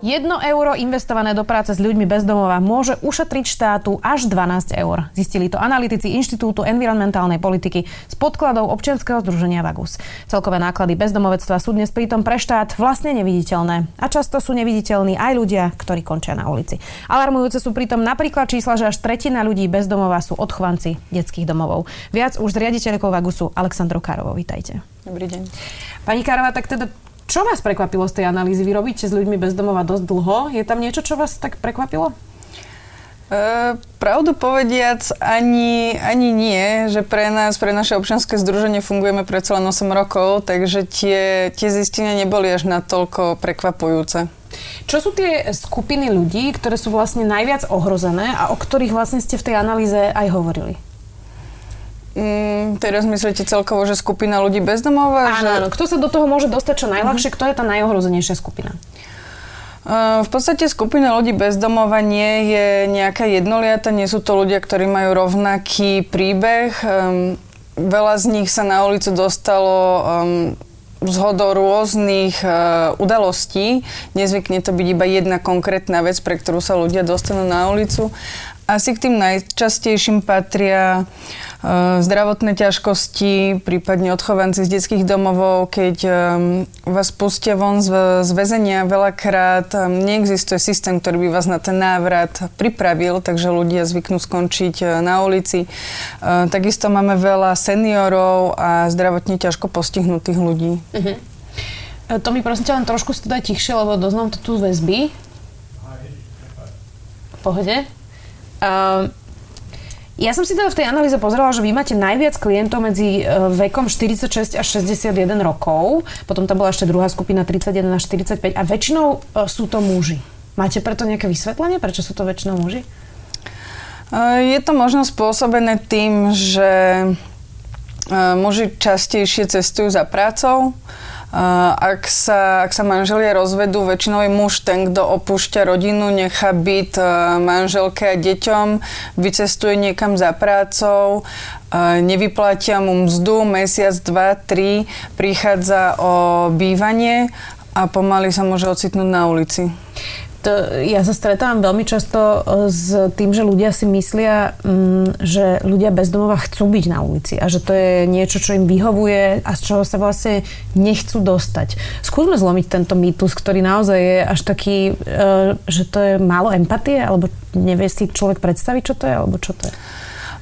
Jedno euro investované do práce s ľuďmi bez domova môže ušetriť štátu až 12 eur. Zistili to analytici Inštitútu environmentálnej politiky z podkladov občianskeho združenia Vagus. Celkové náklady bezdomovectva sú dnes pritom pre štát vlastne neviditeľné. A často sú neviditeľní aj ľudia, ktorí končia na ulici. Alarmujúce sú pritom napríklad čísla, že až tretina ľudí bez domova sú odchovanci detských domovov. Viac už z riaditeľkou Vagusu Aleksandrou Károvou. Vítajte. Dobrý deň. Pani Károva, tak teda čo vás prekvapilo z tej analýzy? Vy robíte s ľuďmi bez domova dosť dlho. Je tam niečo, čo vás tak prekvapilo? E, pravdu povediac, ani, ani nie, že pre nás, pre naše občianske združenie fungujeme predsa len 8 rokov, takže tie, tie zistenia neboli až natoľko prekvapujúce. Čo sú tie skupiny ľudí, ktoré sú vlastne najviac ohrozené a o ktorých vlastne ste v tej analýze aj hovorili? Mm, teraz myslíte celkovo, že skupina ľudí bezdomova? Áno, že... áno. Kto sa do toho môže dostať čo najľahšie? Mm-hmm. Kto je tá najohrozenejšia skupina? V podstate skupina ľudí bezdomova nie je nejaká jednoliata, nie sú to ľudia, ktorí majú rovnaký príbeh. Um, veľa z nich sa na ulicu dostalo um, zhodou rôznych uh, udalostí. Nezvykne to byť iba jedna konkrétna vec, pre ktorú sa ľudia dostanú na ulicu. Asi k tým najčastejším patria uh, zdravotné ťažkosti, prípadne odchovanci z detských domovov, keď um, vás pustia von z, z väzenia veľakrát, um, neexistuje systém, ktorý by vás na ten návrat pripravil, takže ľudia zvyknú skončiť uh, na ulici. Uh, takisto máme veľa seniorov a zdravotne ťažko postihnutých ľudí. Uh-huh. To mi prosím ťa len trošku daj tichšie, lebo doznám to tu väzby. V pohode? Uh, ja som si teda v tej analýze pozerala, že vy máte najviac klientov medzi uh, vekom 46 až 61 rokov, potom tam bola ešte druhá skupina 31 až 45 a väčšinou uh, sú to muži. Máte preto nejaké vysvetlenie, prečo sú to väčšinou muži? Je to možno spôsobené tým, že muži častejšie cestujú za prácou, ak sa, ak sa manželia rozvedú, väčšinou je muž ten, kto opúšťa rodinu, nechá byt e, manželke a deťom, vycestuje niekam za prácou, e, nevyplatia mu mzdu, mesiac, dva, tri, prichádza o bývanie a pomaly sa môže ocitnúť na ulici to, ja sa stretávam veľmi často e, s tým, že ľudia si myslia, mm, že ľudia bez domova chcú byť na ulici a že to je niečo, čo im vyhovuje a z čoho sa vlastne nechcú dostať. Skúsme zlomiť tento mýtus, ktorý naozaj je až taký, e, že to je málo empatie, alebo nevie si človek predstaviť, čo to je, alebo čo to je.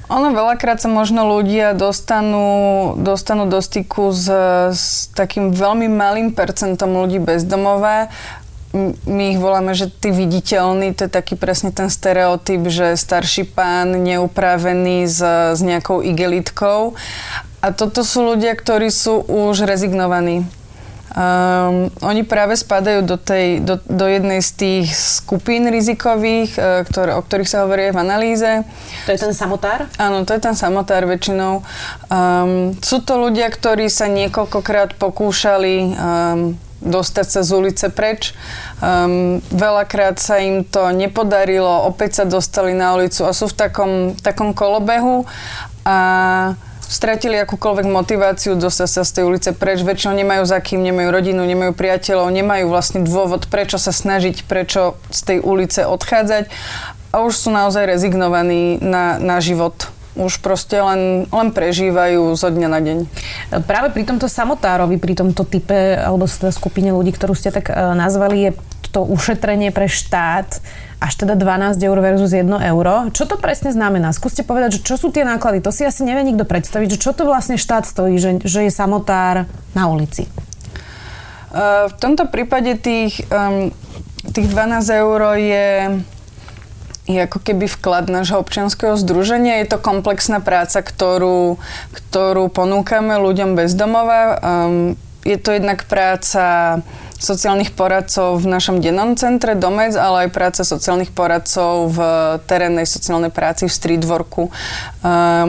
Ono veľakrát sa možno ľudia dostanú, dostanú do styku s, s takým veľmi malým percentom ľudí bezdomové my ich voláme, že tí viditeľní, to je taký presne ten stereotyp, že starší pán neupravený s, s nejakou igelitkou. A toto sú ľudia, ktorí sú už rezignovaní. Um, oni práve spadajú do, tej, do, do jednej z tých skupín rizikových, uh, ktoré, o ktorých sa hovorí v analýze. To je ten samotár? Áno, to je ten samotár väčšinou. Um, sú to ľudia, ktorí sa niekoľkokrát pokúšali um, dostať sa z ulice preč. Um, veľakrát sa im to nepodarilo, opäť sa dostali na ulicu a sú v takom, takom kolobehu a stratili akúkoľvek motiváciu dostať sa z tej ulice preč. Väčšinou nemajú za kým, nemajú rodinu, nemajú priateľov, nemajú vlastne dôvod, prečo sa snažiť, prečo z tej ulice odchádzať a už sú naozaj rezignovaní na, na život už proste len, len prežívajú zo dňa na deň. Práve pri tomto samotárovi, pri tomto type alebo teda skupine ľudí, ktorú ste tak uh, nazvali, je to ušetrenie pre štát až teda 12 eur versus 1 euro. Čo to presne znamená? Skúste povedať, že čo sú tie náklady. To si asi nevie nikto predstaviť, že čo to vlastne štát stojí, že, že je samotár na ulici. Uh, v tomto prípade tých, tých 12 eur je je ako keby vklad nášho občianského združenia. Je to komplexná práca, ktorú, ktorú ponúkame ľuďom bez domova. Um, je to jednak práca sociálnych poradcov v našom dennom centre Domec, ale aj práca sociálnych poradcov v terénnej sociálnej práci v streetworku.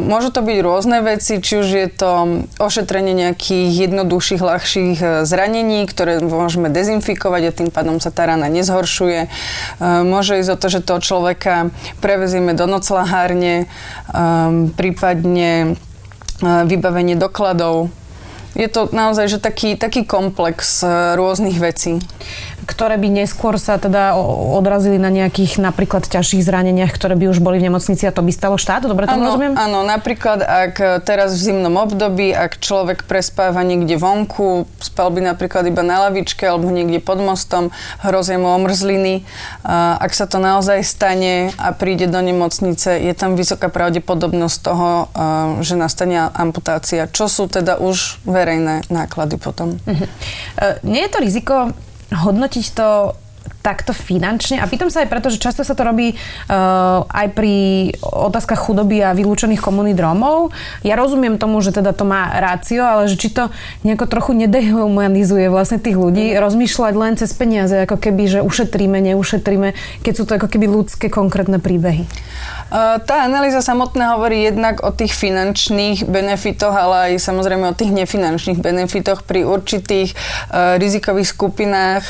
Môžu to byť rôzne veci, či už je to ošetrenie nejakých jednoduchších, ľahších e, zranení, ktoré môžeme dezinfikovať a tým pádom sa tá rana nezhoršuje. Môže ísť o to, že toho človeka prevezieme do noclahárne, prípadne vybavenie dokladov, je to naozaj že taký, taký komplex e, rôznych vecí ktoré by neskôr sa teda odrazili na nejakých napríklad ťažších zraneniach, ktoré by už boli v nemocnici a to by stalo štát? Dobre to rozumiem? Áno, napríklad ak teraz v zimnom období, ak človek prespáva niekde vonku, spal by napríklad iba na lavičke alebo niekde pod mostom, hrozia mu omrzliny. Ak sa to naozaj stane a príde do nemocnice, je tam vysoká pravdepodobnosť toho, že nastane amputácia, čo sú teda už verejné náklady potom. Uh-huh. Nie je to riziko hodnotiť to takto finančne. A pýtam sa aj preto, že často sa to robí uh, aj pri otázkach chudoby a vylúčených komunít Rómov. Ja rozumiem tomu, že teda to má rácio, ale že či to nejako trochu nedehumanizuje vlastne tých ľudí, rozmýšľať len cez peniaze, ako keby, že ušetríme, neušetríme, keď sú to ako keby ľudské konkrétne príbehy. Uh, tá analýza samotná hovorí jednak o tých finančných benefitoch, ale aj samozrejme o tých nefinančných benefitoch pri určitých uh, rizikových skupinách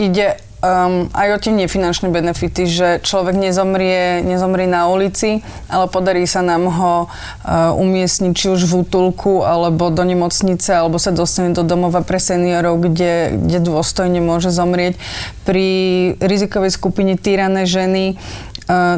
ide um, aj o tie nefinančné benefity, že človek nezomrie, nezomrie na ulici, ale podarí sa nám ho uh, umiestniť či už v útulku, alebo do nemocnice, alebo sa dostane do domova pre seniorov, kde, kde dôstojne môže zomrieť. Pri rizikovej skupine týrané ženy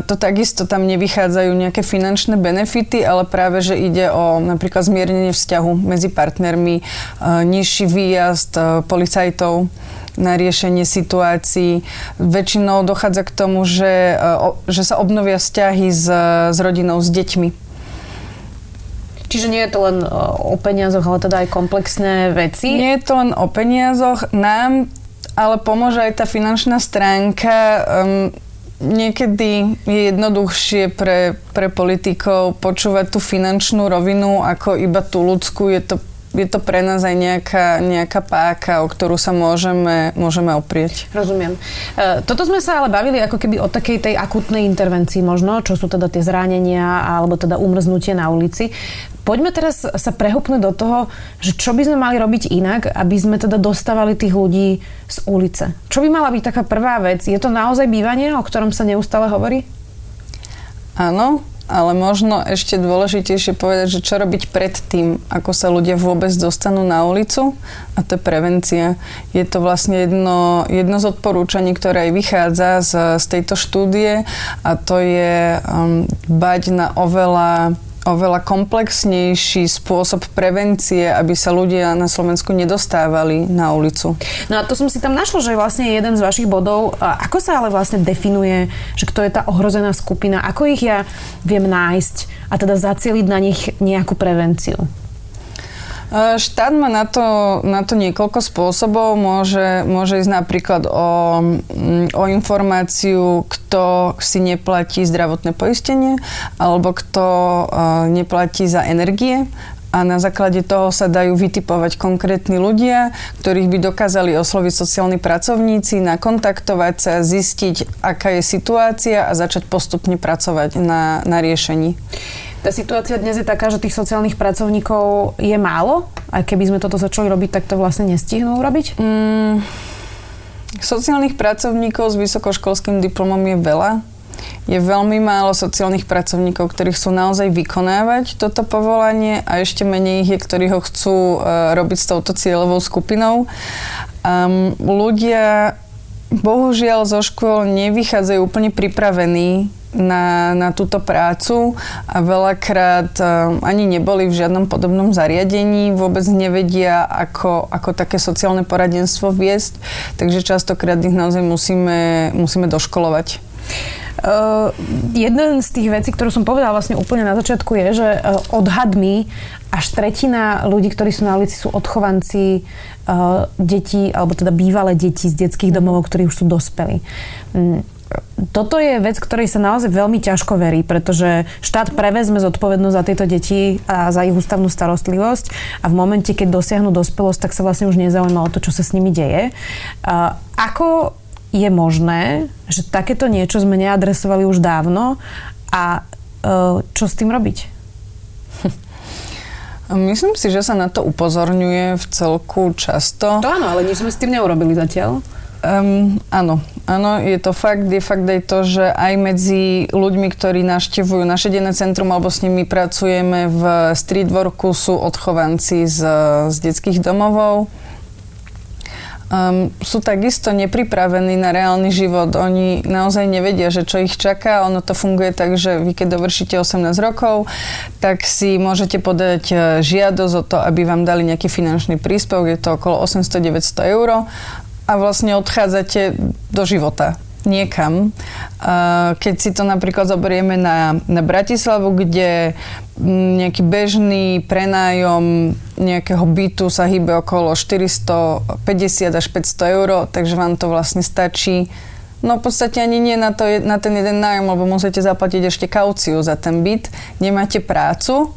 to takisto tam nevychádzajú nejaké finančné benefity, ale práve, že ide o napríklad zmiernenie vzťahu medzi partnermi, uh, nižší výjazd uh, policajtov na riešenie situácií. Väčšinou dochádza k tomu, že, e, že sa obnovia vzťahy s, s rodinou, s deťmi. Čiže nie je to len e, o peniazoch, ale teda aj komplexné veci? Nie je to len o peniazoch. Nám ale pomôže aj tá finančná stránka. Um, niekedy je jednoduchšie pre, pre politikov počúvať tú finančnú rovinu ako iba tú ľudskú. Je to je to pre nás aj nejaká, nejaká páka, o ktorú sa môžeme, môžeme oprieť. Rozumiem. E, toto sme sa ale bavili ako keby o takej tej akutnej intervencii možno, čo sú teda tie zranenia alebo teda umrznutie na ulici. Poďme teraz sa prehupnúť do toho, že čo by sme mali robiť inak, aby sme teda dostávali tých ľudí z ulice. Čo by mala byť taká prvá vec? Je to naozaj bývanie, o ktorom sa neustále hovorí? Áno, ale možno ešte dôležitejšie povedať, že čo robiť pred tým, ako sa ľudia vôbec dostanú na ulicu a to je prevencia. Je to vlastne jedno, jedno z odporúčaní, ktoré aj vychádza z, z tejto štúdie a to je um, bať na oveľa oveľa komplexnejší spôsob prevencie, aby sa ľudia na Slovensku nedostávali na ulicu. No a to som si tam našla, že vlastne jeden z vašich bodov, ako sa ale vlastne definuje, že kto je tá ohrozená skupina, ako ich ja viem nájsť a teda zacieliť na nich nejakú prevenciu? E, štát má na to, na to niekoľko spôsobov. Môže, môže ísť napríklad o, mm, o informáciu, kto si neplatí zdravotné poistenie alebo kto e, neplatí za energie a na základe toho sa dajú vytipovať konkrétni ľudia, ktorých by dokázali osloviť sociálni pracovníci, nakontaktovať sa, zistiť, aká je situácia a začať postupne pracovať na, na riešení. Tá situácia dnes je taká, že tých sociálnych pracovníkov je málo. A keby sme toto začali robiť, tak to vlastne nestihnú urobiť? Mm, sociálnych pracovníkov s vysokoškolským diplomom je veľa. Je veľmi málo sociálnych pracovníkov, ktorí chcú naozaj vykonávať toto povolanie a ešte menej ich je, ktorí ho chcú uh, robiť s touto cieľovou skupinou. Um, ľudia bohužiaľ zo škôl nevychádzajú úplne pripravení na, na túto prácu a veľakrát um, ani neboli v žiadnom podobnom zariadení, vôbec nevedia, ako, ako také sociálne poradenstvo viesť, takže častokrát ich naozaj musíme, musíme doškolovať. Uh, jeden z tých vecí, ktorú som povedala vlastne úplne na začiatku je, že uh, odhadmi až tretina ľudí, ktorí sú na ulici, sú odchovanci uh, detí, alebo teda bývalé deti z detských domov, ktorí už sú dospelí. Um, toto je vec, ktorej sa naozaj veľmi ťažko verí, pretože štát prevezme zodpovednosť za tieto deti a za ich ústavnú starostlivosť a v momente, keď dosiahnu dospelosť, tak sa vlastne už nezaujíma o to, čo sa s nimi deje. Ako je možné, že takéto niečo sme neadresovali už dávno a e, čo s tým robiť? Myslím si, že sa na to upozorňuje v celku často. To áno, ale nič sme s tým neurobili zatiaľ. Um, áno, áno, je to fakt, je fakt aj to, že aj medzi ľuďmi, ktorí naštevujú naše denné centrum alebo s nimi pracujeme v streetworku sú odchovanci z, z detských domovov. Um, sú takisto nepripravení na reálny život. Oni naozaj nevedia, že čo ich čaká. Ono to funguje tak, že vy keď dovršíte 18 rokov, tak si môžete podať e, žiadosť o to, aby vám dali nejaký finančný príspevok. Je to okolo 800-900 eur a vlastne odchádzate do života niekam. Keď si to napríklad zoberieme na, na Bratislavu, kde nejaký bežný prenájom nejakého bytu sa hýbe okolo 450 až 500 eur, takže vám to vlastne stačí No v podstate ani nie na, to, na ten jeden nájom, lebo musíte zaplatiť ešte kauciu za ten byt. Nemáte prácu,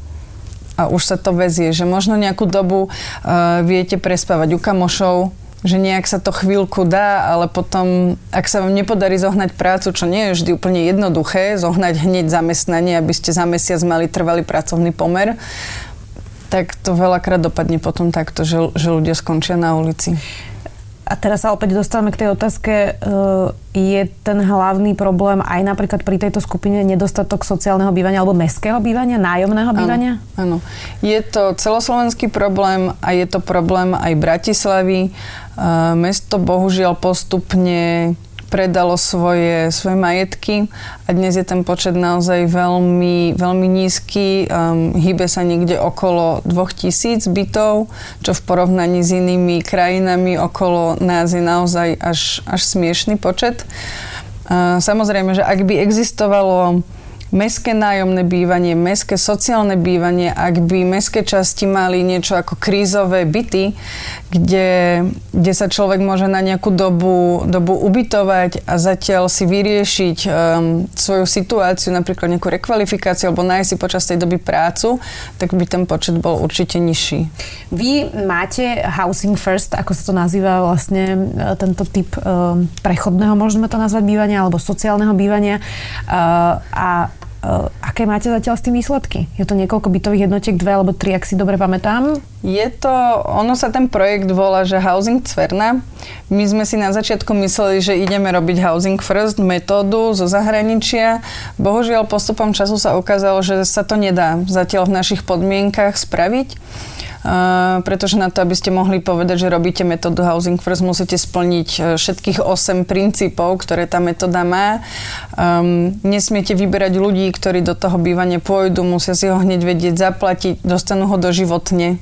a už sa to vezie, že možno nejakú dobu uh, viete prespávať u kamošov, že nejak sa to chvíľku dá, ale potom, ak sa vám nepodarí zohnať prácu, čo nie je vždy úplne jednoduché, zohnať hneď zamestnanie, aby ste za mesiac mali trvalý pracovný pomer, tak to veľakrát dopadne potom takto, že, že ľudia skončia na ulici. A teraz sa opäť dostávame k tej otázke. E, je ten hlavný problém aj napríklad pri tejto skupine nedostatok sociálneho bývania alebo mestského bývania, nájomného bývania? Áno, áno. Je to celoslovenský problém a je to problém aj Bratislavy. E, mesto bohužiaľ postupne predalo svoje, svoje majetky a dnes je ten počet naozaj veľmi, veľmi nízky. Um, hýbe sa niekde okolo 2000 bytov, čo v porovnaní s inými krajinami okolo nás je naozaj až, až smiešný počet. Uh, samozrejme, že ak by existovalo mestské nájomné bývanie, mestské sociálne bývanie, ak by mestské časti mali niečo ako krízové byty, kde, kde sa človek môže na nejakú dobu, dobu ubytovať a zatiaľ si vyriešiť um, svoju situáciu, napríklad nejakú rekvalifikáciu alebo nájsť si počas tej doby prácu, tak by ten počet bol určite nižší. Vy máte Housing First, ako sa to nazýva vlastne e, tento typ um, prechodného, môžeme to nazvať bývania, alebo sociálneho bývania. Uh, a aké máte zatiaľ s tým výsledky? Je to niekoľko bytových jednotiek, dve alebo tri, ak si dobre pamätám? Je to, ono sa ten projekt volá, že Housing Cverna. My sme si na začiatku mysleli, že ideme robiť Housing First metódu zo zahraničia. Bohužiaľ postupom času sa ukázalo, že sa to nedá zatiaľ v našich podmienkach spraviť pretože na to, aby ste mohli povedať, že robíte metódu Housing First, musíte splniť e, všetkých 8 princípov, ktoré tá metóda má. Um, nesmiete vyberať ľudí, ktorí do toho bývania pôjdu, musia si ho hneď vedieť zaplatiť, dostanú ho doživotne.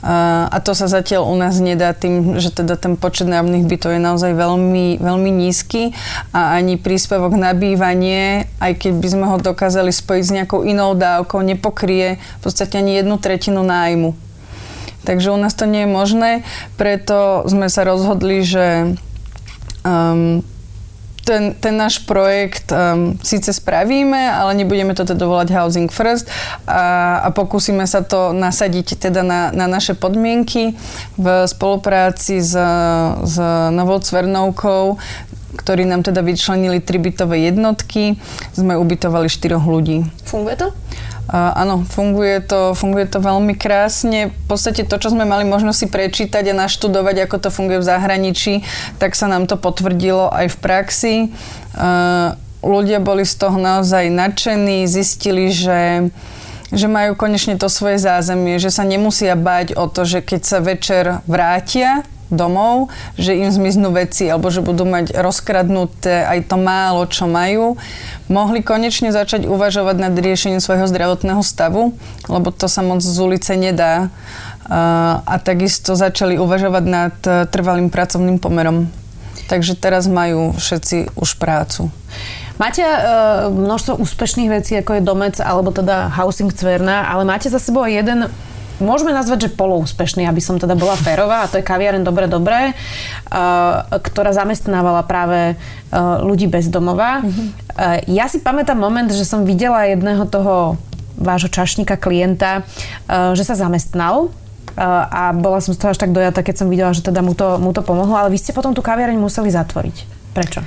Uh, a to sa zatiaľ u nás nedá tým, že teda ten počet nájomných bytov je naozaj veľmi, veľmi nízky a ani príspevok na bývanie, aj keď by sme ho dokázali spojiť s nejakou inou dávkou, nepokrie v podstate ani jednu tretinu nájmu. Takže u nás to nie je možné, preto sme sa rozhodli, že um, ten, ten náš projekt um, síce spravíme, ale nebudeme to teda volať Housing First a, a pokúsime sa to nasadiť teda na, na naše podmienky v spolupráci s, s Novou Cvernovkou, ktorí nám teda vyčlenili tri bytové jednotky. Sme ubytovali štyroch ľudí. Funguje to? Áno, funguje to, funguje to veľmi krásne. V podstate to, čo sme mali možnosť si prečítať a naštudovať, ako to funguje v zahraničí, tak sa nám to potvrdilo aj v praxi. Ľudia boli z toho naozaj nadšení, zistili, že že majú konečne to svoje zázemie, že sa nemusia báť o to, že keď sa večer vrátia domov, že im zmiznú veci alebo že budú mať rozkradnuté aj to málo, čo majú. Mohli konečne začať uvažovať nad riešením svojho zdravotného stavu, lebo to sa moc z ulice nedá. A takisto začali uvažovať nad e, trvalým pracovným pomerom. Takže teraz majú všetci už prácu. Máte uh, množstvo úspešných vecí, ako je Domec alebo teda Housing Cverna, ale máte za sebou jeden môžeme nazvať, že poloúspešný, aby som teda bola férová, a to je kaviaren Dobre Dobre, uh, ktorá zamestnávala práve uh, ľudí bez domova. Mm-hmm. Ja si pamätám moment, že som videla jedného toho vášho čašníka klienta, že sa zamestnal a bola som z toho až tak dojata, keď som videla, že teda mu to, mu to pomohlo, ale vy ste potom tú kaviareň museli zatvoriť. Prečo?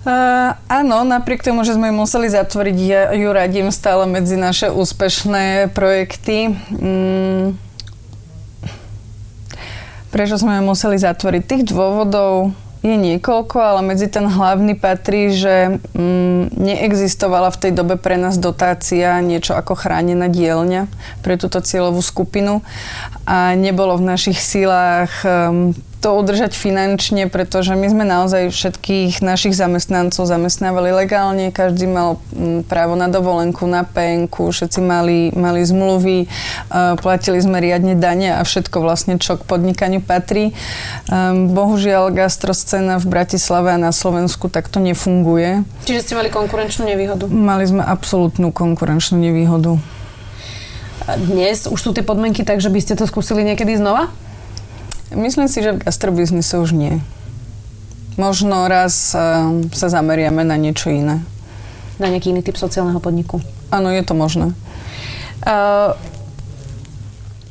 Uh, áno, napriek tomu, že sme ju museli zatvoriť, ja ju radím stále medzi naše úspešné projekty. Mm. Prečo sme ju museli zatvoriť? Tých dôvodov je niekoľko, ale medzi ten hlavný patrí, že mm, neexistovala v tej dobe pre nás dotácia niečo ako chránená dielňa pre túto cieľovú skupinu a nebolo v našich sílách um, to udržať finančne, pretože my sme naozaj všetkých našich zamestnancov zamestnávali legálne, každý mal mm, právo na dovolenku, na penku, všetci mali, mali zmluvy, platili sme riadne dane a všetko vlastne, čo k podnikaniu patrí. Ehm, bohužiaľ, gastroscéna v Bratislave a na Slovensku takto nefunguje. Čiže ste mali konkurenčnú nevýhodu? Mali sme absolútnu konkurenčnú nevýhodu. Dnes už sú tie podmienky tak, že by ste to skúsili niekedy znova? Myslím si, že v gastrobiznise už nie. Možno raz uh, sa zameriame na niečo iné. Na nejaký iný typ sociálneho podniku? Áno, je to možné. Uh,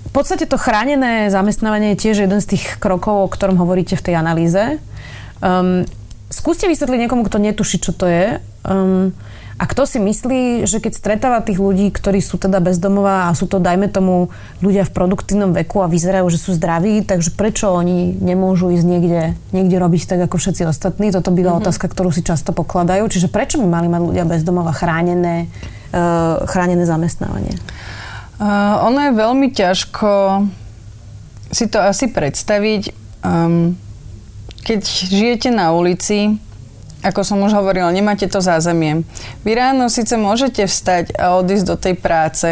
v podstate to chránené zamestnávanie je tiež jeden z tých krokov, o ktorom hovoríte v tej analýze. Um, skúste vysvetliť niekomu, kto netuší, čo to je. Um, a kto si myslí, že keď stretáva tých ľudí, ktorí sú teda bezdomová a sú to, dajme tomu, ľudia v produktívnom veku a vyzerajú, že sú zdraví, takže prečo oni nemôžu ísť niekde, niekde robiť tak ako všetci ostatní? Toto byla mm-hmm. otázka, ktorú si často pokladajú. Čiže prečo by mali mať ľudia bezdomova chránené, uh, chránené zamestnávanie? Uh, ono je veľmi ťažko si to asi predstaviť. Um, keď žijete na ulici, ako som už hovorila, nemáte to zázemie. Vy ráno síce môžete vstať a odísť do tej práce,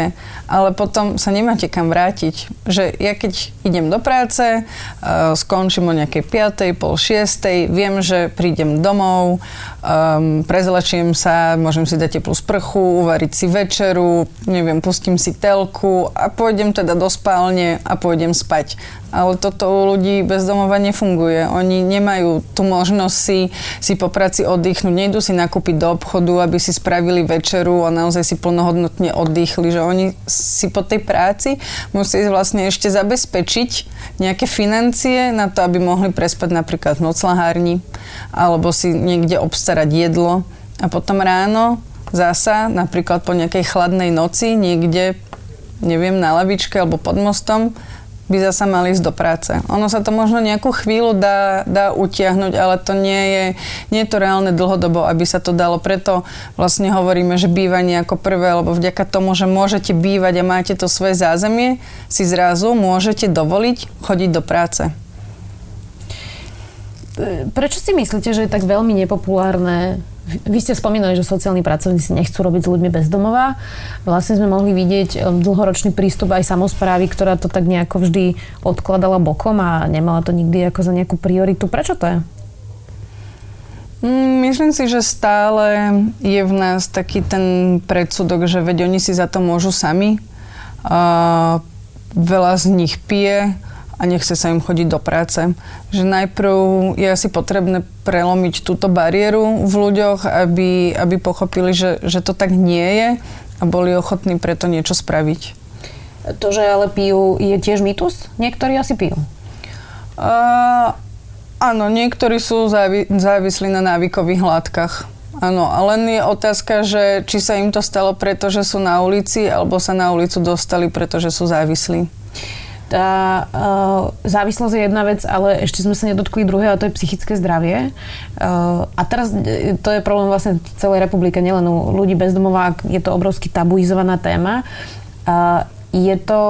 ale potom sa nemáte kam vrátiť. Že ja keď idem do práce, uh, skončím o nejakej 5. pol 6. viem, že prídem domov, um, prezlečiem sa, môžem si dať teplú sprchu, uvariť si večeru, neviem, pustím si telku a pôjdem teda do spálne a pôjdem spať. Ale toto u ľudí bez domova nefunguje. Oni nemajú tú možnosť si, si po práci oddychnúť. Nejdú si nakúpiť do obchodu, aby si spravili večeru a naozaj si plnohodnotne oddychli. Že oni si po tej práci musí vlastne ešte zabezpečiť nejaké financie na to, aby mohli prespať napríklad v noclahárni alebo si niekde obstarať jedlo. A potom ráno zasa, napríklad po nejakej chladnej noci, niekde, neviem, na lavičke alebo pod mostom, by zasa mali ísť do práce. Ono sa to možno nejakú chvíľu dá, dá utiahnuť, ale to nie je, nie je to reálne dlhodobo, aby sa to dalo. Preto vlastne hovoríme, že bývanie ako prvé, lebo vďaka tomu, že môžete bývať a máte to svoje zázemie, si zrazu môžete dovoliť chodiť do práce. Prečo si myslíte, že je tak veľmi nepopulárne vy ste spomínali, že sociálni pracovníci nechcú robiť s ľuďmi bezdomová. Vlastne sme mohli vidieť um, dlhoročný prístup aj samozprávy, ktorá to tak nejako vždy odkladala bokom a nemala to nikdy ako za nejakú prioritu. Prečo to je? Mm, myslím si, že stále je v nás taký ten predsudok, že veď oni si za to môžu sami. Uh, veľa z nich pije, a nechce sa im chodiť do práce. Že najprv je asi potrebné prelomiť túto bariéru v ľuďoch, aby, aby pochopili, že, že to tak nie je a boli ochotní preto niečo spraviť. To, že ale pijú, je tiež mýtus? Niektorí asi pijú. Uh, áno, niektorí sú závi- závislí na návykových látkach. Áno, a len je otázka, že či sa im to stalo preto, že sú na ulici, alebo sa na ulicu dostali, pretože sú závislí tá uh, závislosť je jedna vec, ale ešte sme sa nedotkli druhé, a to je psychické zdravie. Uh, a teraz e, to je problém vlastne celej republike, nielen u ľudí bezdomová, je to obrovsky tabuizovaná téma. Uh, je to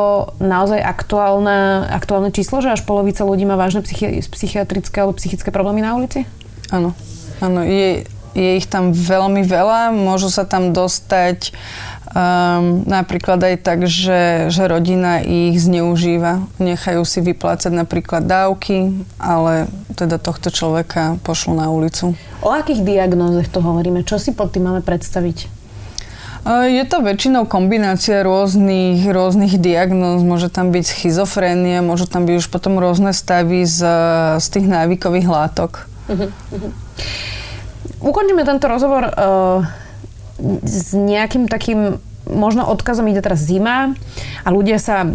naozaj aktuálne, aktuálne číslo, že až polovica ľudí má vážne psychi- psychiatrické alebo psychické problémy na ulici? Áno. Áno, je, je ich tam veľmi veľa, môžu sa tam dostať Um, napríklad aj tak, že, že rodina ich zneužíva. Nechajú si vyplácať napríklad dávky, ale teda tohto človeka pošlu na ulicu. O akých diagnózach to hovoríme? Čo si pod tým máme predstaviť? Je to väčšinou kombinácia rôznych, rôznych diagnóz. Môže tam byť schizofrénia, môžu tam byť už potom rôzne stavy z, z tých návykových látok. Uh-huh, uh-huh. Ukončíme tento rozhovor uh, s nejakým takým možno odkazom ide teraz zima a ľudia sa e,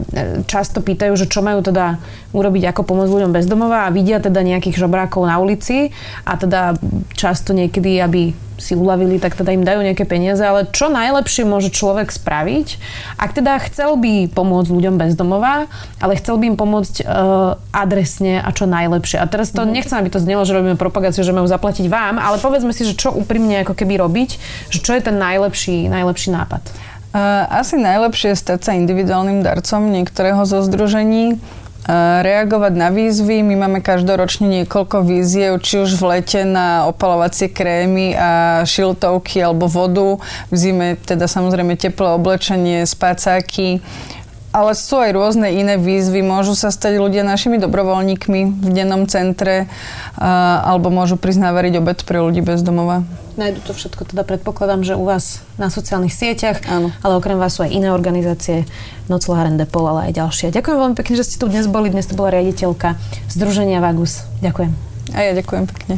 často pýtajú, že čo majú teda urobiť, ako pomôcť ľuďom bezdomova a vidia teda nejakých žobrákov na ulici a teda často niekedy, aby si uľavili, tak teda im dajú nejaké peniaze, ale čo najlepšie môže človek spraviť, ak teda chcel by pomôcť ľuďom bezdomova, ale chcel by im pomôcť uh, adresne a čo najlepšie. A teraz to mm. nechcem, aby to znelo, že robíme propagáciu, že majú zaplatiť vám, ale povedzme si, že čo úprimne ako keby robiť, že čo je ten najlepší, najlepší nápad. Asi najlepšie je stať sa individuálnym darcom niektorého zo združení, reagovať na výzvy. My máme každoročne niekoľko víziev, či už v lete na opalovacie krémy a šiltovky alebo vodu. V zime teda samozrejme teplé oblečenie, spacáky. Ale sú aj rôzne iné výzvy. Môžu sa stať ľudia našimi dobrovoľníkmi v dennom centre alebo môžu priznávať obed pre ľudí bez domova. Najdu to všetko, teda predpokladám, že u vás na sociálnych sieťach, Áno. ale okrem vás sú aj iné organizácie, Noclaharen Depol, ale aj ďalšie. Ďakujem veľmi pekne, že ste tu dnes boli. Dnes to bola riaditeľka Združenia Vagus. Ďakujem. A ja ďakujem pekne.